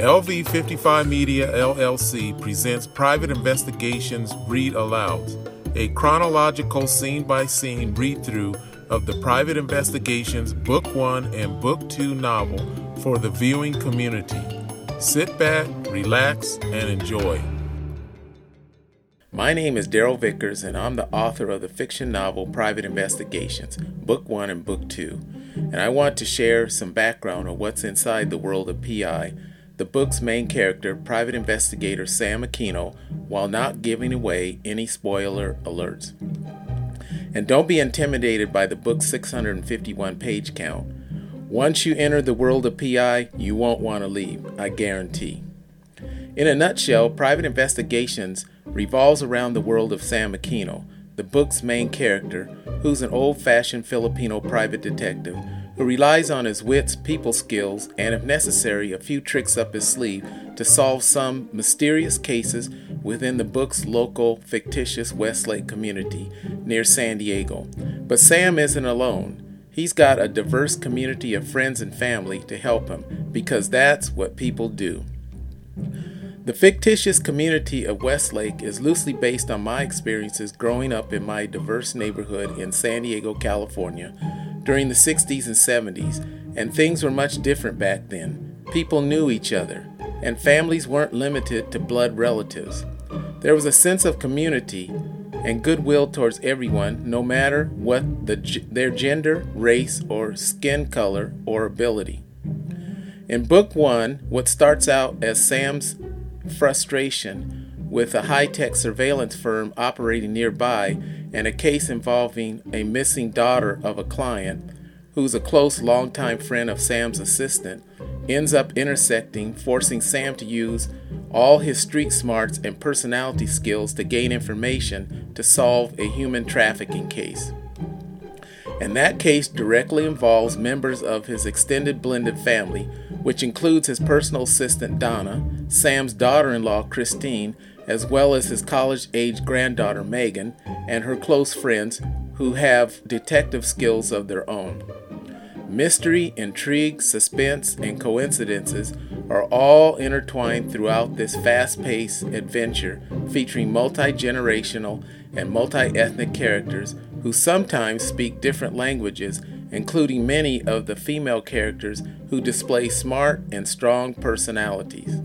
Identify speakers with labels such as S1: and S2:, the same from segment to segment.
S1: LV55 Media LLC presents Private Investigations Read Aloud, a chronological scene by scene read through of the Private Investigations Book 1 and Book 2 novel for the viewing community. Sit back, relax, and enjoy.
S2: My name is Darryl Vickers, and I'm the author of the fiction novel Private Investigations, Book 1 and Book 2. And I want to share some background on what's inside the world of PI the book's main character, private investigator Sam Aquino, while not giving away any spoiler alerts. And don't be intimidated by the book's 651 page count. Once you enter the world of PI, you won't want to leave, I guarantee. In a nutshell, Private Investigations revolves around the world of Sam Aquino, the book's main character, who's an old fashioned Filipino private detective who relies on his wits, people skills, and if necessary, a few tricks up his sleeve to solve some mysterious cases within the book's local fictitious Westlake community near San Diego. But Sam isn't alone. He's got a diverse community of friends and family to help him because that's what people do. The fictitious community of Westlake is loosely based on my experiences growing up in my diverse neighborhood in San Diego, California, during the 60s and 70s, and things were much different back then. People knew each other, and families weren't limited to blood relatives. There was a sense of community and goodwill towards everyone, no matter what the, their gender, race, or skin color or ability. In book one, what starts out as Sam's frustration with a high tech surveillance firm operating nearby and a case involving a missing daughter of a client who's a close longtime friend of Sam's assistant ends up intersecting, forcing Sam to use all his street smarts and personality skills to gain information to solve a human trafficking case. And that case directly involves members of his extended blended family, which includes his personal assistant Donna, Sam's daughter in law Christine, as well as his college age granddaughter Megan and her close friends who have detective skills of their own. Mystery, intrigue, suspense, and coincidences are all intertwined throughout this fast paced adventure featuring multi generational and multi ethnic characters who sometimes speak different languages, including many of the female characters who display smart and strong personalities.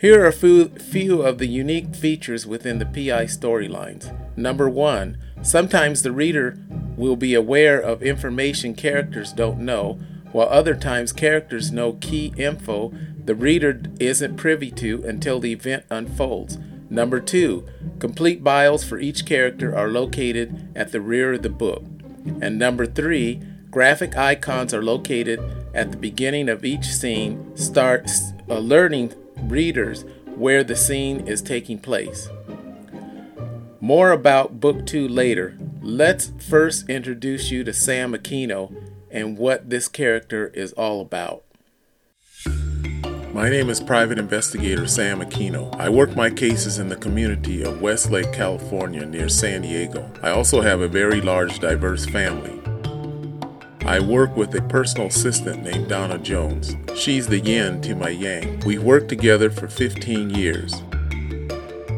S2: Here are a few, of the unique features within the PI storylines. Number one, sometimes the reader will be aware of information characters don't know, while other times characters know key info the reader isn't privy to until the event unfolds. Number two, complete bios for each character are located at the rear of the book. And number three, graphic icons are located at the beginning of each scene, start alerting readers where the scene is taking place. More about Book 2 later. Let's first introduce you to Sam Aquino and what this character is all about.
S1: My name is Private Investigator Sam Aquino. I work my cases in the community of Westlake, California, near San Diego. I also have a very large, diverse family. I work with a personal assistant named Donna Jones. She's the yin to my yang. We've worked together for 15 years.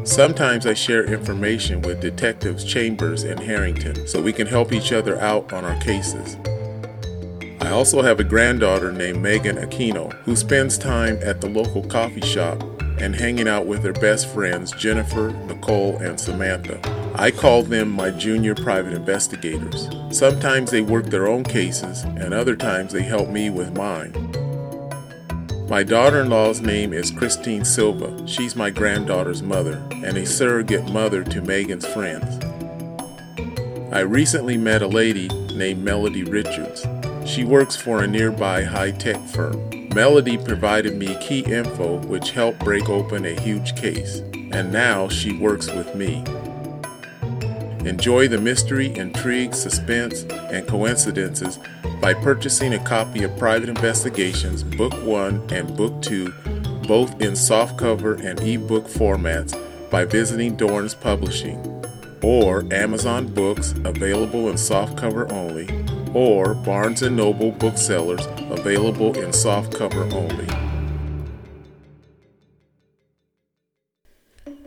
S1: Sometimes I share information with detectives Chambers and Harrington so we can help each other out on our cases. I also have a granddaughter named Megan Aquino who spends time at the local coffee shop and hanging out with her best friends Jennifer, Nicole, and Samantha. I call them my junior private investigators. Sometimes they work their own cases, and other times they help me with mine. My daughter in law's name is Christine Silva. She's my granddaughter's mother and a surrogate mother to Megan's friends. I recently met a lady named Melody Richards. She works for a nearby high tech firm. Melody provided me key info which helped break open a huge case, and now she works with me. Enjoy the mystery, intrigue, suspense, and coincidences by purchasing a copy of Private Investigations, Book 1 and Book 2, both in softcover and ebook formats, by visiting Dorrance Publishing, or Amazon Books, available in softcover only, or Barnes & Noble booksellers available in softcover only.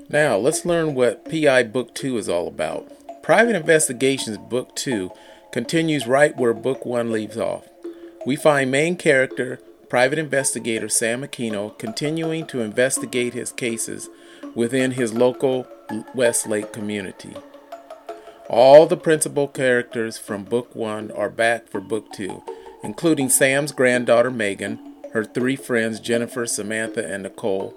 S2: Now, let's learn what PI Book 2 is all about. Private Investigations Book 2 continues right where Book 1 leaves off. We find main character, private investigator Sam Aquino, continuing to investigate his cases within his local Westlake community. All the principal characters from Book 1 are back for Book 2, including Sam's granddaughter Megan, her three friends Jennifer, Samantha, and Nicole,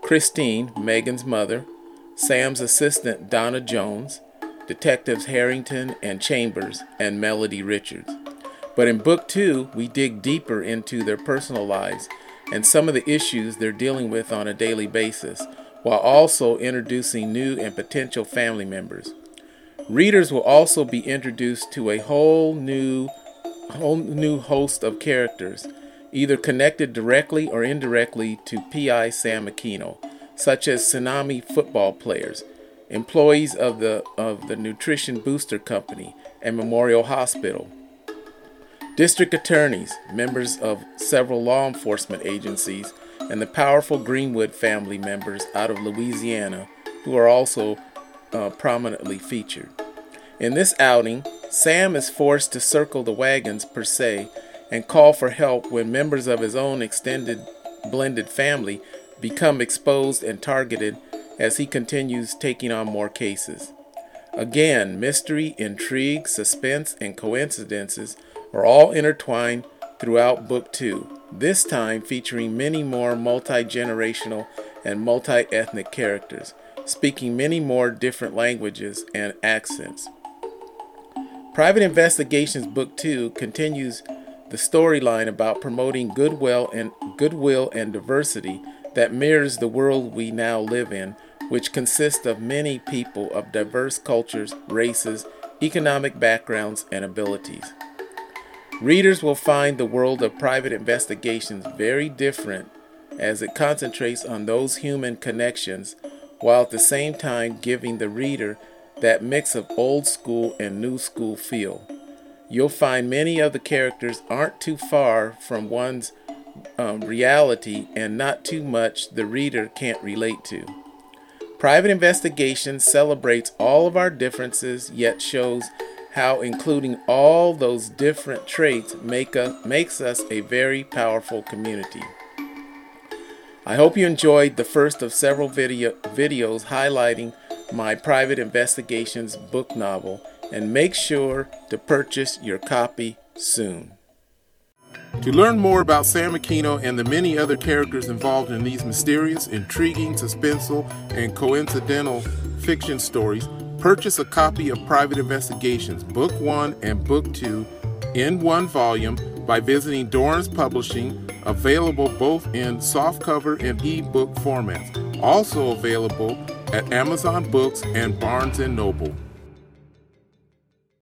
S2: Christine, Megan's mother, Sam's assistant Donna Jones, Detectives Harrington and Chambers, and Melody Richards. But in Book 2, we dig deeper into their personal lives and some of the issues they're dealing with on a daily basis, while also introducing new and potential family members. Readers will also be introduced to a whole new whole new host of characters either connected directly or indirectly to PI Sam Aquino, such as Tsunami football players, employees of the, of the Nutrition Booster Company and Memorial Hospital, district attorneys, members of several law enforcement agencies, and the powerful Greenwood family members out of Louisiana who are also uh, prominently featured. In this outing, Sam is forced to circle the wagons per se and call for help when members of his own extended blended family become exposed and targeted as he continues taking on more cases. Again, mystery, intrigue, suspense, and coincidences are all intertwined throughout Book 2, this time featuring many more multi generational and multi ethnic characters, speaking many more different languages and accents. Private Investigations Book 2 continues the storyline about promoting goodwill and goodwill and diversity that mirrors the world we now live in, which consists of many people of diverse cultures, races, economic backgrounds, and abilities. Readers will find the world of private investigations very different as it concentrates on those human connections while at the same time giving the reader that mix of old school and new school feel. You'll find many of the characters aren't too far from one's um, reality and not too much the reader can't relate to. Private Investigation celebrates all of our differences, yet shows how including all those different traits make a, makes us a very powerful community. I hope you enjoyed the first of several video, videos highlighting my Private Investigations book novel and make sure to purchase your copy soon.
S1: To learn more about Sam Aquino and the many other characters involved in these mysterious, intriguing, suspenseful, and coincidental fiction stories, purchase a copy of Private Investigations, Book 1 and Book 2, in one volume by visiting Dorrance Publishing, available both in softcover and ebook formats. Also available at Amazon Books and Barnes & Noble.